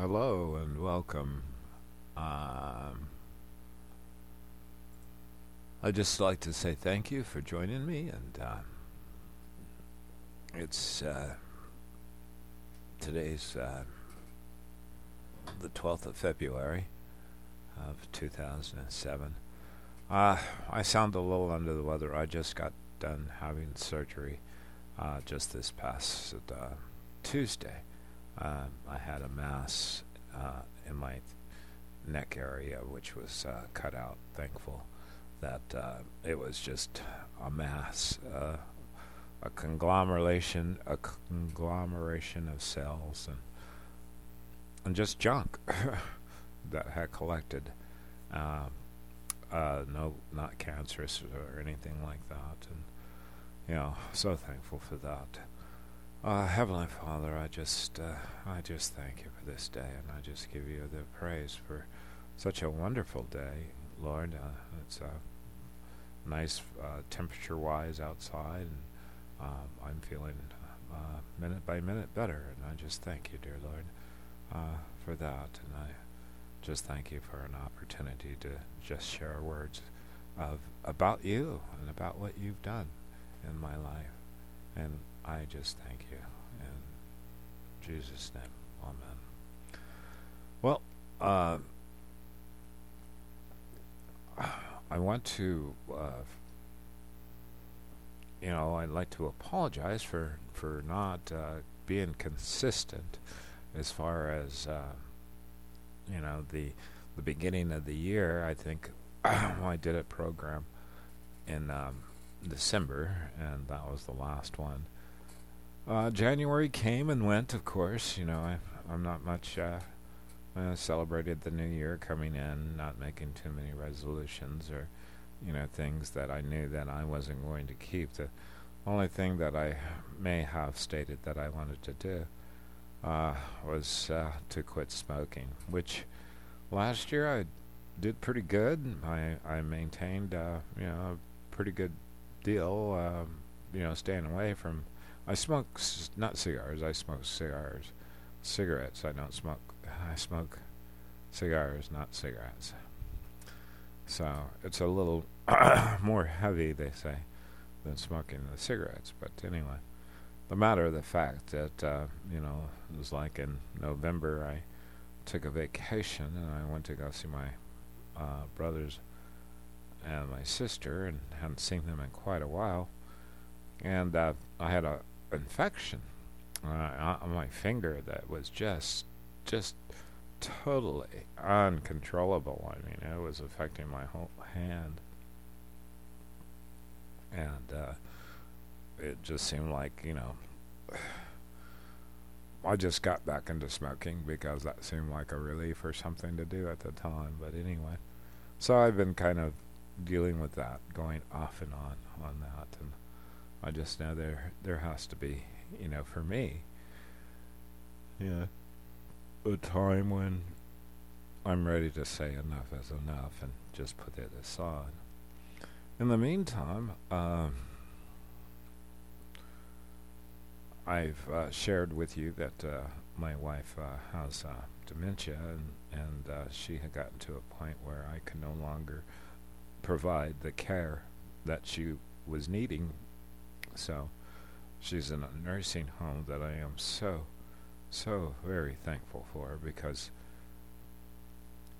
Hello and welcome. Um, I'd just like to say thank you for joining me, and uh, it's uh, today's uh, the 12th of February of 2007. Uh, I sound a little under the weather. I just got done having surgery uh, just this past uh, Tuesday. Um, I had a mass uh, in my neck area, which was uh, cut out. Thankful that uh, it was just a mass, uh, a conglomeration, a conglomeration of cells and and just junk that had collected. Um, uh, no, not cancerous or anything like that, and you know, so thankful for that. Uh, Heavenly Father, I just, uh, I just thank you for this day, and I just give you the praise for such a wonderful day, Lord. Uh, it's nice uh, temperature-wise outside, and um, I'm feeling uh, minute by minute better, and I just thank you, dear Lord, uh, for that, and I just thank you for an opportunity to just share words of about you and about what you've done in my life, and I just thank you. In Jesus' name, Amen. Well, uh, I want to, uh, you know, I'd like to apologize for, for not uh, being consistent as far as, uh, you know, the, the beginning of the year. I think I did a program in um, December, and that was the last one. Uh, January came and went, of course. You know, I, I'm not much. Uh, I celebrated the new year coming in, not making too many resolutions or, you know, things that I knew that I wasn't going to keep. The only thing that I may have stated that I wanted to do uh, was uh, to quit smoking, which last year I did pretty good. I I maintained, uh, you know, a pretty good deal. Um, you know, staying away from I smoke c- not cigars. I smoke cigars, cigarettes. I don't smoke. I smoke cigars, not cigarettes. So it's a little more heavy, they say, than smoking the cigarettes. But anyway, the matter of the fact that uh, you know it was like in November, I took a vacation and I went to go see my uh, brothers and my sister, and hadn't seen them in quite a while. And uh, I had a infection uh, on my finger that was just just totally uncontrollable. I mean, it was affecting my whole hand, and uh, it just seemed like you know. I just got back into smoking because that seemed like a relief or something to do at the time. But anyway, so I've been kind of dealing with that, going off and on on that, and I just know there there has to be, you know, for me, yeah, a time when I'm ready to say enough is enough and just put it aside. In the meantime, um, I've uh, shared with you that uh, my wife uh, has uh, dementia, and, and uh, she had gotten to a point where I could no longer provide the care that she was needing so she's in a nursing home that I am so, so very thankful for because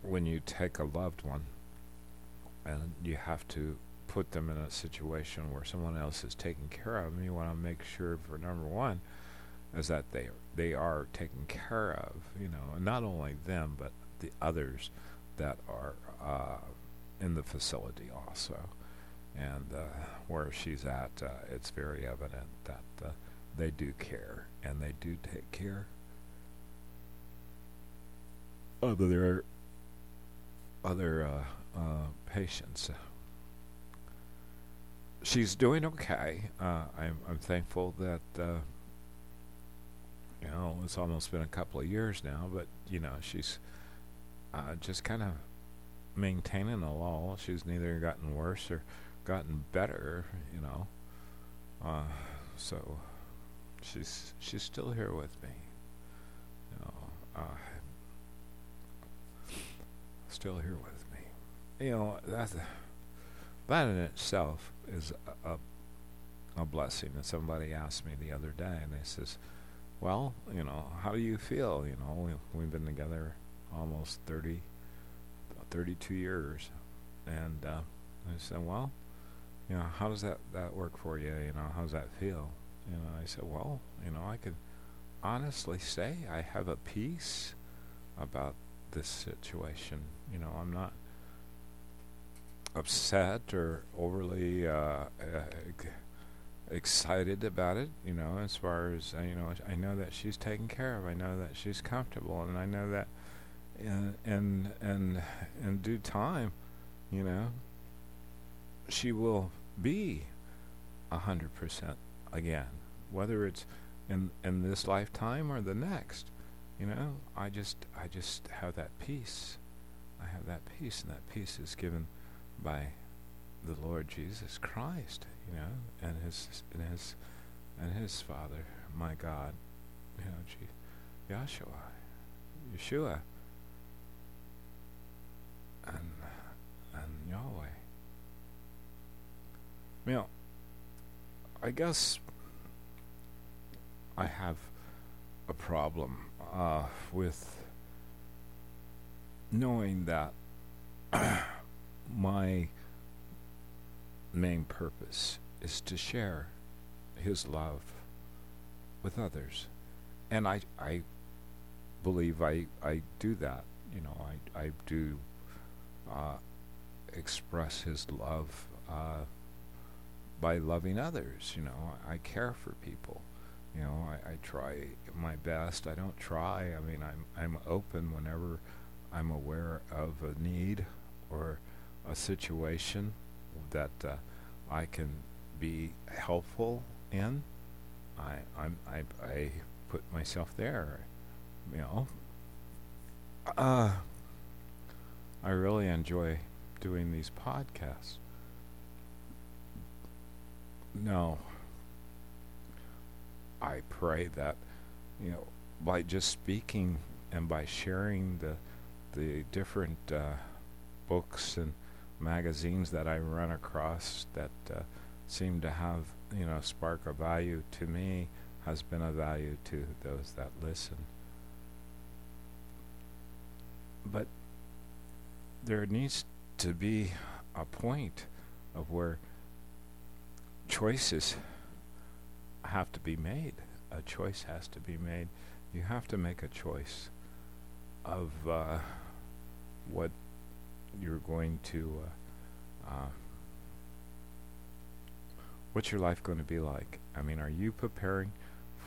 when you take a loved one and you have to put them in a situation where someone else is taking care of them, you want to make sure for number one is that they they are taken care of, you know, and not only them but the others that are uh, in the facility also and uh, where she's at, uh, it's very evident that uh, they do care and they do take care of their other uh, uh, patients. She's doing okay. Uh, I'm, I'm thankful that you know it's almost been a couple of years now, but you know she's just kind of maintaining a lull. She's neither gotten worse or gotten better, you know. Uh, so she's she's still here with me. You know, uh, still here with me. You know, that, that in itself is a, a, a blessing. And somebody asked me the other day, and they says, well, you know, how do you feel? You know, we, we've been together almost 30, 32 years. And uh, I said, well, you know, how does that, that work for you? You know, how does that feel? You know, I said, well, you know, I could honestly say I have a peace about this situation. You know, I'm not upset or overly uh, excited about it. You know, as far as uh, you know, I know that she's taken care of. I know that she's comfortable, and I know that in in in, in due time, you know, she will be a hundred percent again, whether it's in in this lifetime or the next. You know, I just I just have that peace. I have that peace, and that peace is given by the Lord Jesus Christ. You know, and his and his and his Father, my God. You know, G- Yahshua, Yeshua, and and Yahweh. Know, I guess I have a problem uh, with knowing that my main purpose is to share His love with others, and I I believe I I do that. You know, I I do uh, express His love uh, by loving others. You know, I, I care for people. You know, I, I try my best. I don't try. I mean, I'm I'm open whenever I'm aware of a need or a situation that uh, I can be helpful in. I I'm I I put myself there. You know. Uh, I really enjoy doing these podcasts. No, I pray that, you know, by just speaking and by sharing the the different uh, books and magazines that I run across that uh, seem to have, you know, spark a value to me has been a value to those that listen. But there needs to be a point of where choices have to be made. A choice has to be made. You have to make a choice of uh, what you're going to. Uh, uh, what's your life going to be like? I mean, are you preparing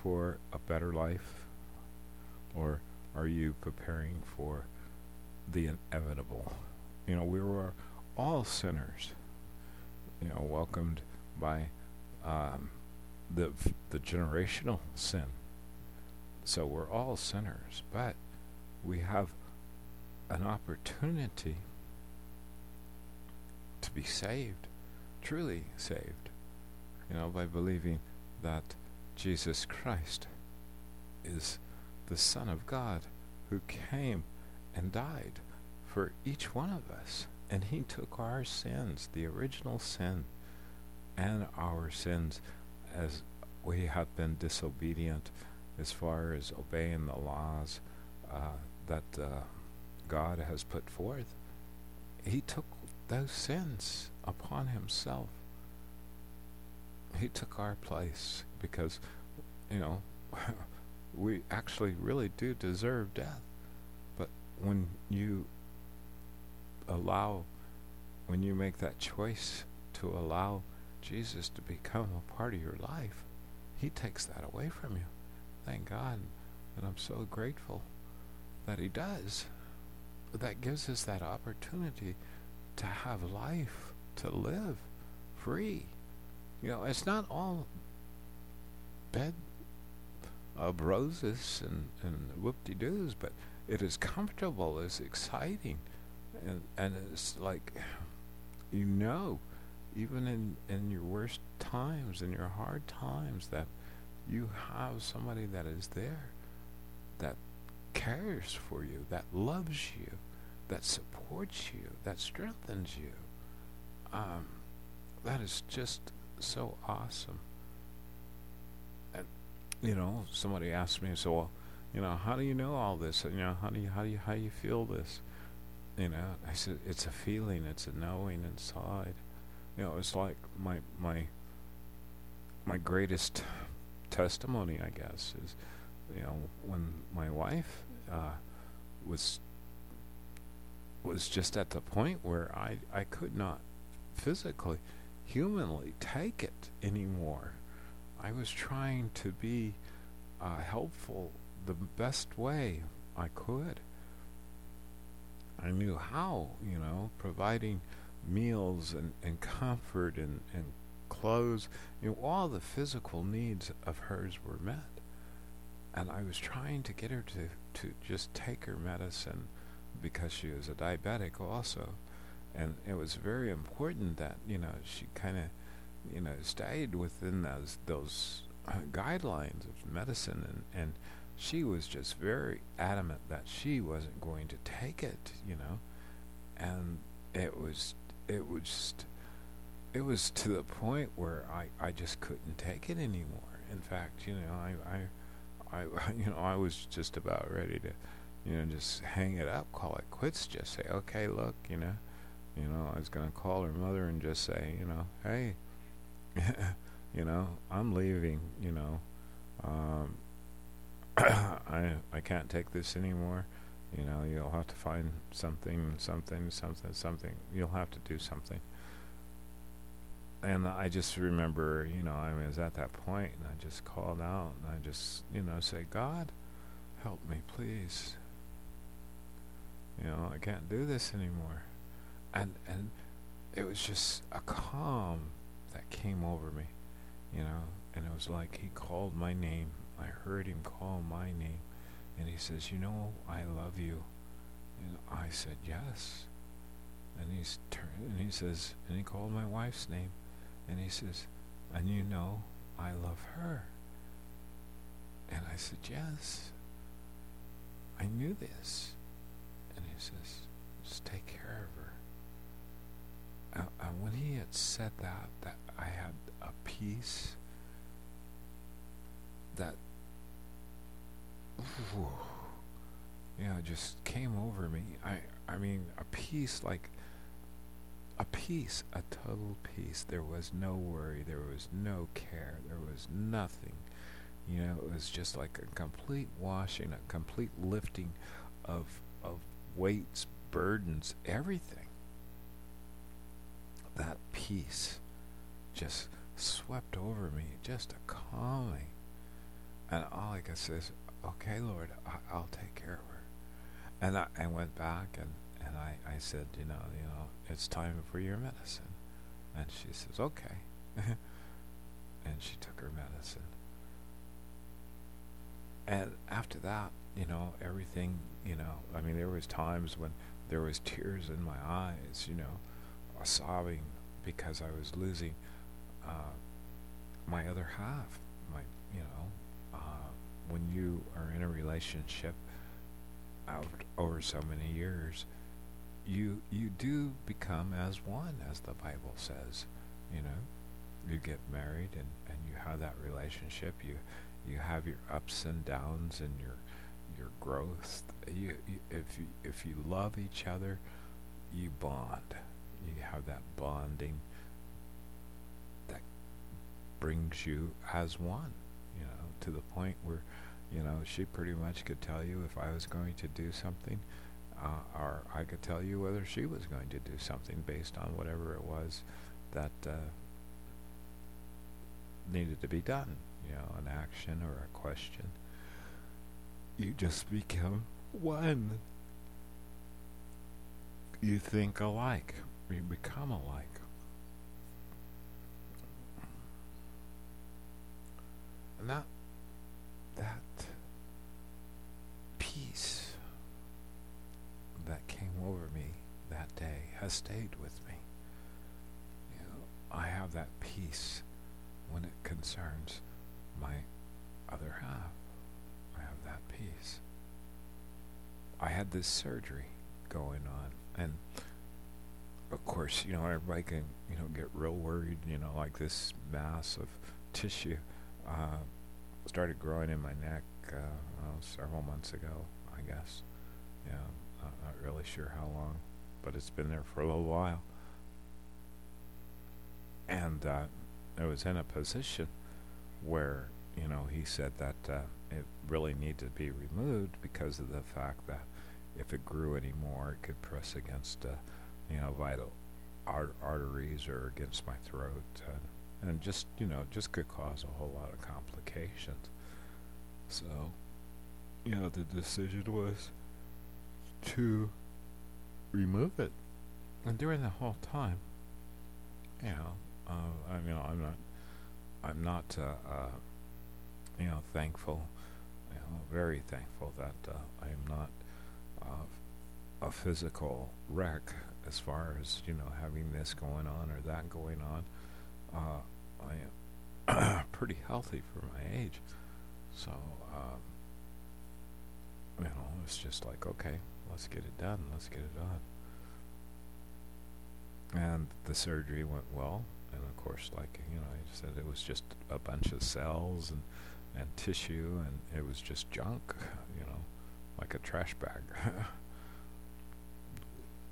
for a better life, or are you preparing for the inevitable? You know, we were all sinners. You know, welcomed by um, the the generational sin. So we're all sinners, but we have an opportunity to be saved, truly saved, you know, by believing that Jesus Christ is the Son of God who came and died for each one of us. And he took our sins, the original sin, and our sins as we have been disobedient as far as obeying the laws uh, that uh, God has put forth. He took those sins upon himself. He took our place because, you know, we actually really do deserve death. But when you allow, when you make that choice to allow Jesus to become a part of your life, He takes that away from you. Thank God. And I'm so grateful that He does. That gives us that opportunity to have life, to live free. You know, it's not all bed of roses and, and whoop-de-doos, but it is comfortable, it's exciting, and, and it's like, you know, even in, in your worst times, in your hard times, that you have somebody that is there, that cares for you, that loves you, that supports you, that strengthens you. Um, that is just so awesome. And you know, somebody asked me, so well, you know, how do you know all this? You know, how do you how do you how do you feel this? You know, I said it's a feeling, it's a knowing inside. You know, it's like my my my greatest testimony, I guess, is you know when my wife uh, was was just at the point where I I could not physically, humanly take it anymore. I was trying to be uh, helpful the best way I could. I knew how, you know, providing meals and, and comfort and, and clothes, you know, all the physical needs of hers were met. And I was trying to get her to, to just take her medicine because she was a diabetic also. And it was very important that, you know, she kind of, you know, stayed within those, those uh, guidelines of medicine. And, and she was just very adamant that she wasn't going to take it, you know. And it was, it was it was to the point where I, I just couldn't take it anymore. In fact, you know, I, I, I, you know, I was just about ready to, you know, just hang it up, call it quits, just say, okay, look, you know, you know, I was gonna call her mother and just say, you know, hey, you know, I'm leaving, you know, um, I I can't take this anymore. You know, you'll have to find something, something, something, something. You'll have to do something and I just remember, you know, I was at that point, and I just called out, and I just, you know, say, God, help me, please. You know, I can't do this anymore, and and it was just a calm that came over me, you know, and it was like he called my name. I heard him call my name, and he says, "You know, I love you," and I said, "Yes." And he's turned, and he says, and he called my wife's name. And he says, And you know, I love her. And I said, Yes. I knew this. And he says, Just take care of her. And, and when he had said that, that I had a peace that, you know, just came over me. I, I mean, a peace like a peace, a total peace. There was no worry, there was no care, there was nothing. You know, it was just like a complete washing, a complete lifting of of weights, burdens, everything. That peace just swept over me, just a calming. And all I could say is, okay, Lord, I, will take care of her. And I, I went back and and I, I said, you know, you know, it's time for your medicine. And she says, okay. and she took her medicine. And after that, you know, everything, you know, I mean, there was times when there was tears in my eyes, you know, sobbing because I was losing uh, my other half. My, you know, uh, when you are in a relationship out over so many years, you you do become as one, as the Bible says. You know, you get married and, and you have that relationship. You you have your ups and downs and your your growth. You, you if you if you love each other, you bond. You have that bonding that brings you as one. To the point where you know she pretty much could tell you if I was going to do something uh, or I could tell you whether she was going to do something based on whatever it was that uh, needed to be done, you know, an action or a question. You just become one. You think alike. You become alike. And that, that peace that came over me that day has stayed with me. You know, I have that peace when it concerns my other half. I have that peace. I had this surgery going on. And of course, you know, everybody can, you know, get real worried, you know, like this mass of tissue uh, started growing in my neck uh, well, several months ago, I guess. Yeah, I'm not really sure how long, but it's been there for a little while. And uh, I was in a position where, you know, he said that uh, it really needed to be removed because of the fact that if it grew anymore, it could press against, uh, you know, vital art- arteries or against my throat, and, and just, you know, just could cause a whole lot of complications. So, you know, the decision was to remove it. And during the whole time, you know, uh, I mean, I'm not, I'm not, uh, uh, you know, thankful, you know, very thankful that uh, I am not uh, a physical wreck as far as you know having this going on or that going on. I am pretty healthy for my age, so um, you know, it's just like okay, let's get it done, let's get it done. And the surgery went well, and of course, like you know, I said, it was just a bunch of cells and and tissue, and it was just junk, you know, like a trash bag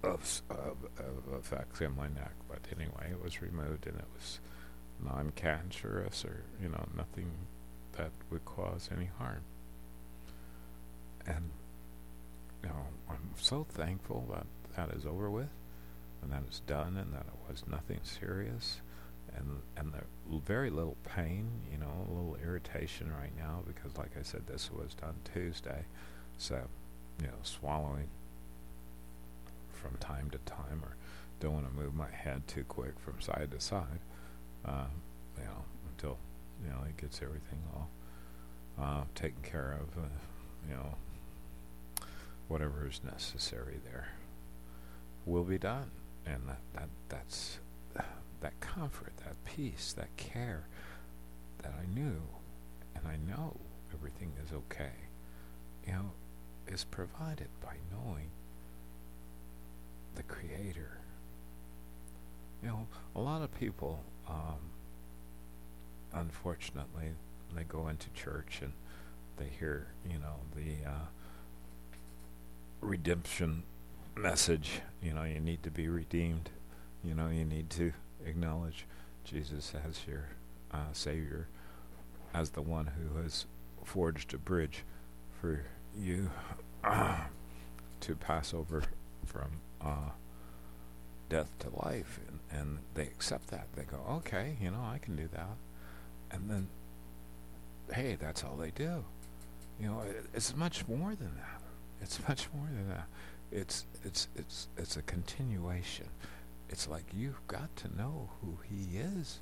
of, of, of effects in my neck. But anyway, it was removed, and it was non-cancerous, or you know, nothing that would cause any harm. And you know, I'm so thankful that that is over with, and that it's done, and that it was nothing serious and and the very little pain, you know, a little irritation right now because, like I said, this was done Tuesday, so you know, swallowing from time to time, or don't want to move my head too quick from side to side, uh, you know, until you know he gets everything all uh, taken care of, uh, you know, whatever is necessary there will be done, and that that that's that comfort, that peace, that care that I knew and I know everything is okay, you know, is provided by knowing the Creator. You know, a lot of people, um, unfortunately, they go into church and they hear, you know, the uh, redemption message. You know, you need to be redeemed. You know, you need to acknowledge Jesus as your uh, Savior, as the one who has forged a bridge for you to pass over from uh, death to life. And, they accept that. They go, okay, you know, I can do that. And then, hey, that's all they do. You know, it, it's much more than that. It's much more than that. It's it's it's it's a continuation it's like you've got to know who he is.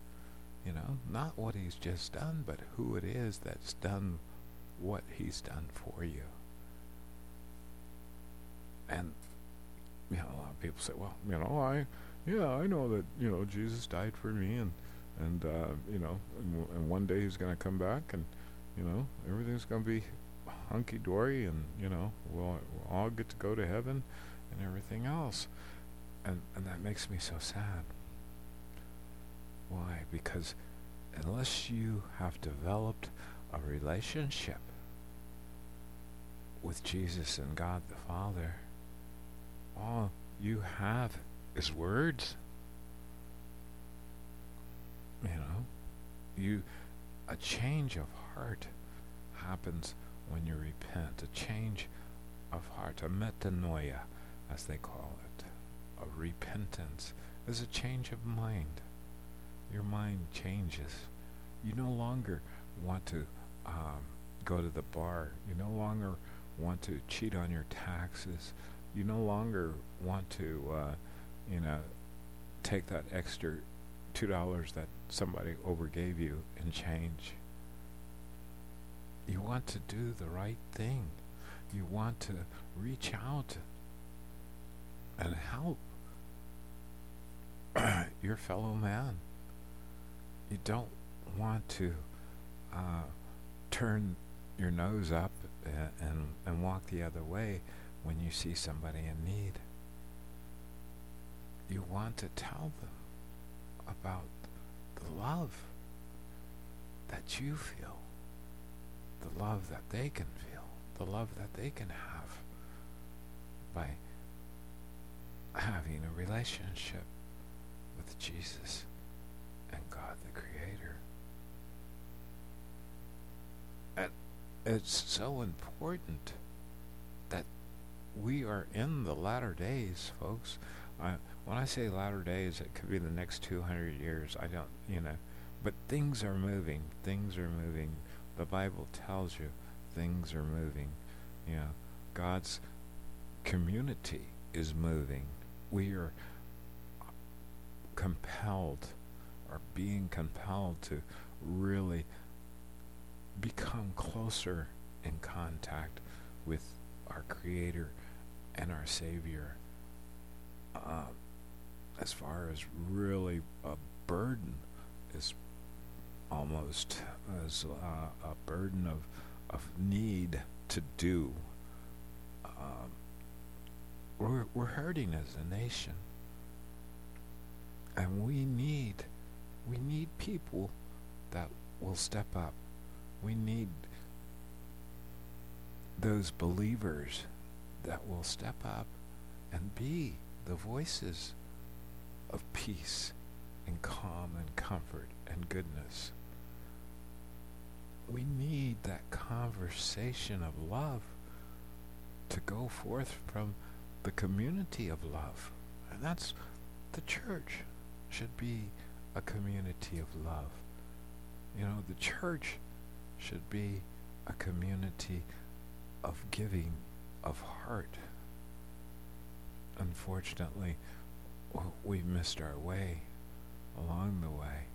You know, not what he's just done, but who it is that's done what he's done for you. And, you know, a lot of people say, well, you know, I, yeah, I know that, you know, Jesus died for me and, and, uh, you know, and, and one day he's going to come back and, you know, everything's going to be hunky dory and, you know, we'll, we'll all get to go to heaven and everything else. And, and that makes me so sad. Why? Because unless you have developed a relationship with Jesus and God the Father, all you have is words. You know, you a change of heart happens when you repent. A change of heart, a metanoia, as they call it a repentance is a change of mind. Your mind changes. You no longer want to um, go to the bar. You no longer want to cheat on your taxes. You no longer want to, uh, you know, take that extra two dollars that somebody overgave you in change. You want to do the right thing. You want to reach out and help your fellow man. You don't want to uh, turn your nose up and, and, and walk the other way when you see somebody in need. You want to tell them about the love that you feel, the love that they can feel, the love that they can have by having a relationship with Jesus and God the Creator. And it's so important that we are in the latter days, folks. I, when I say latter days, it could be the next 200 years. I don't, you know. But things are moving. Things are moving. The Bible tells you things are moving. You know, God's community is moving. We are compelled, or being compelled to really become closer in contact with our Creator and our Savior. Uh, as far as really a burden is almost as uh, a burden of of need to do. Um, we're we're hurting as a nation, and we need we need people that will step up. We need those believers that will step up and be the voices of peace and calm and comfort and goodness. We need that conversation of love to go forth from the community of love. And that's the church should be a community of love. You know, the church should be a community of giving of heart. Unfortunately, we've missed our way along the way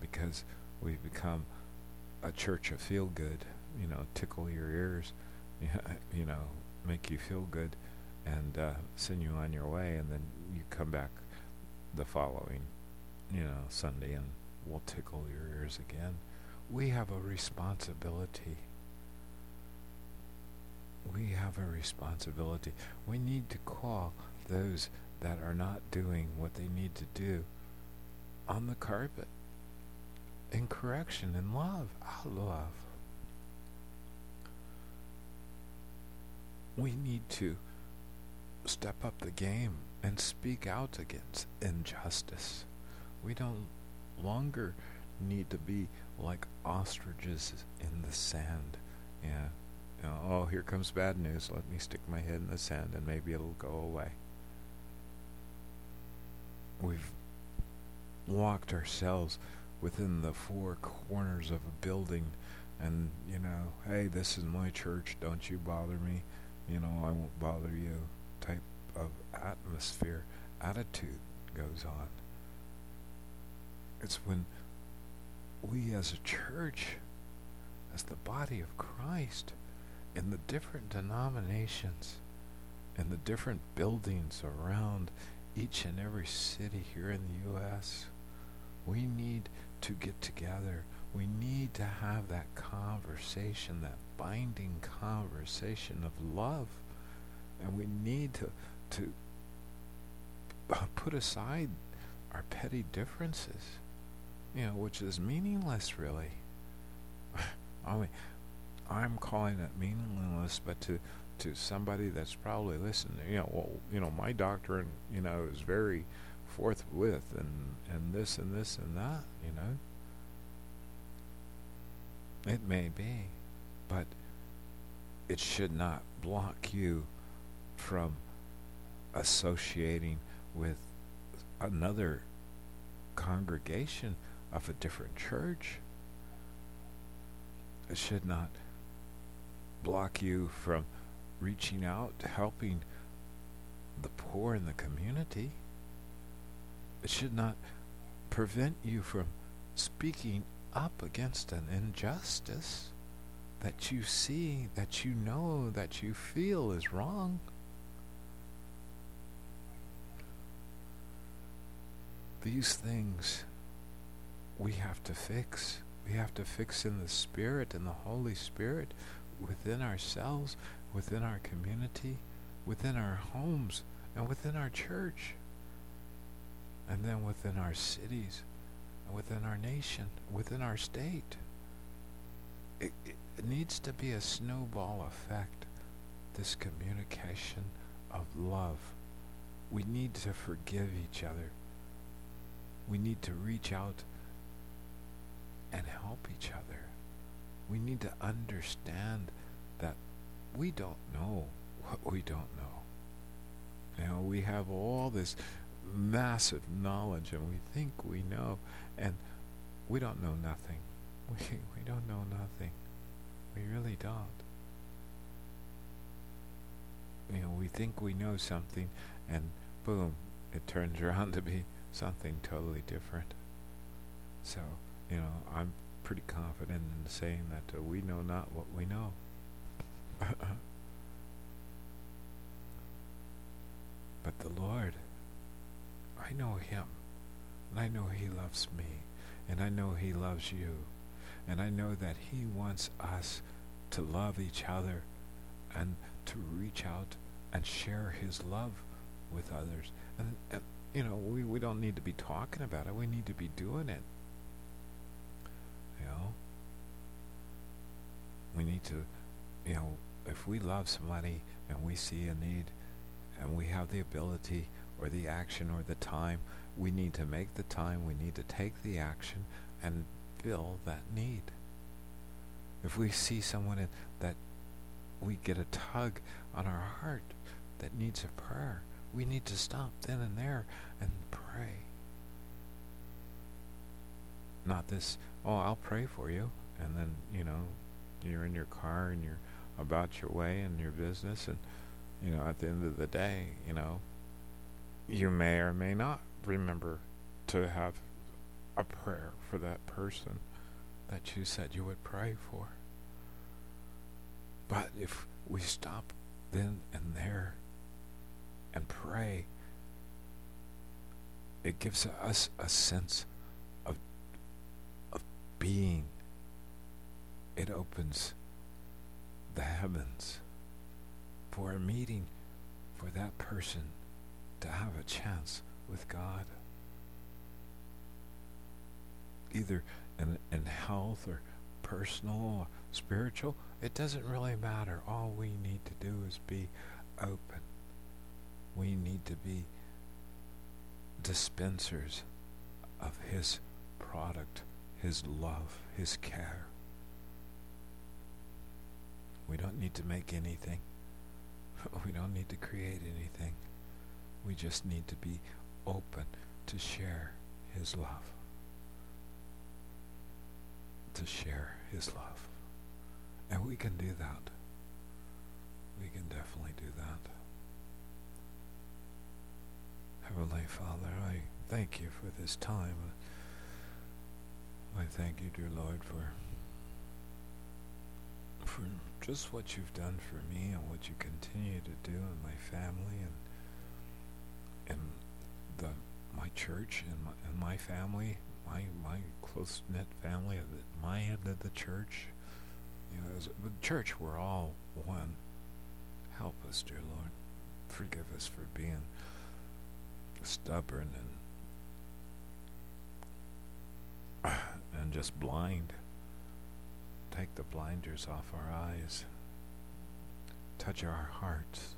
because we've become a church of feel good, you know, tickle your ears, you know, make you feel good and uh, send you on your way, and then you come back the following, you know, Sunday and we'll tickle your ears again. We have a responsibility. We have a responsibility. We need to call those that are not doing what they need to do on the carpet in correction in love out love. We need to step up the game and speak out against injustice. We don't longer need to be like ostriches in the sand. Yeah. You know, oh here comes bad news. Let me stick my head in the sand and maybe it'll go away we've locked ourselves within the four corners of a building and you know hey this is my church don't you bother me you know i won't bother you type of atmosphere attitude goes on. It's when we as a church as the body of christ in the different denominations in the different buildings around each and every city here in the U.S. We need to get together. We need to have that conversation, that binding conversation of love. And we need to, to uh, put aside our petty differences, you know, which is meaningless, really. I mean, I'm calling it meaningless, but to to somebody that's probably listening, you know, well, you know, my doctrine, you know, is very forthwith and and this and this and that, you know. It may be, but it should not block you from associating with another congregation of a different church. It should not block you from reaching out, helping the poor in the community. It should not prevent you from speaking up against an injustice that you see, that you know, that you feel is wrong. These things we have to fix. We have to fix in the Spirit, in the Holy Spirit, within ourselves, within our community, within our homes, and within our church. and then within our cities, within our nation, within our state. It, it needs to be a snowball effect, this communication of love. We need to forgive each other. We need to reach out and help each other. We need to understand that we don't know what we don't know. You know, we have all this massive knowledge and we think we know and we don't know nothing. We, we don't know nothing. We really don't. You know, we think we know something and boom, it turns around to be something totally different. So, you know, I'm pretty confident in saying that uh, we know not what we know. but the Lord, I know Him, and I know He loves me, and I know He loves you, and I know that He wants us to love each other and to reach out and share His love with others. And, and you know, we, we don't need to be talking about it. We need to be doing it. You know? We need to, you know, if we love somebody and we see a need and we have the ability or the action or the time, we need to make the time, we need to take the action and fill that need. If we see someone that we get a tug on our heart that needs a prayer, we need to stop then and there and pray. Not this, oh, I'll pray for you, and then, you know, you're in your car and you're about your way and your business, and, you know, at the end of the day, you know, you may or may not remember to have a prayer for that person that you said you would pray for. But if we stop then and there and pray, it gives us a sense of of being. It opens the heavens for a meeting for that person to have a chance with God. Either in, in health or personal or spiritual, it doesn't really matter. All we need to do is be open. We need to be dispensers of His product, His love, His care. We don't need to make anything. We don't need to create anything. We just need to be open to share His love. To share His love. And we can do that. We can definitely do that. Heavenly Father, I thank you for this time. I thank you, dear Lord, for for just what you've done for me and what you continue to do in my family and in the my church and my, and my family, my my close knit family, of the, my end of the church. You know, as a church, we're all one. Help us, dear Lord. Forgive us for being stubborn and and just blind. Take the blinders off our eyes. Touch our hearts.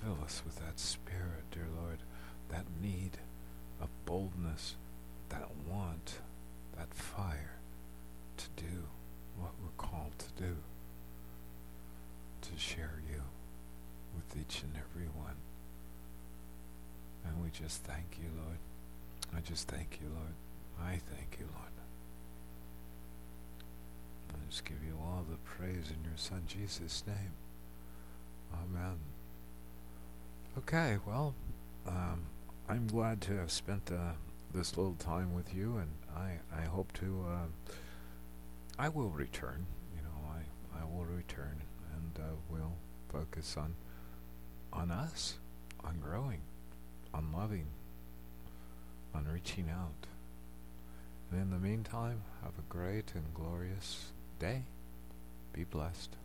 Fill us with that spirit, dear Lord, that need of boldness, that want, that fire to do what we're called to do, to share you with each and every one. And we just thank you, Lord. I just thank you, Lord. I thank you, Lord. Just give you all the praise in your Son Jesus' name. Amen. Okay, well, um, I'm glad to have spent uh, this little time with you, and I, I hope to. Uh, I will return. You know, I, I will return, and uh, we'll focus on on us, on growing, on loving, on reaching out. And in the meantime, have a great and glorious day. Be blessed.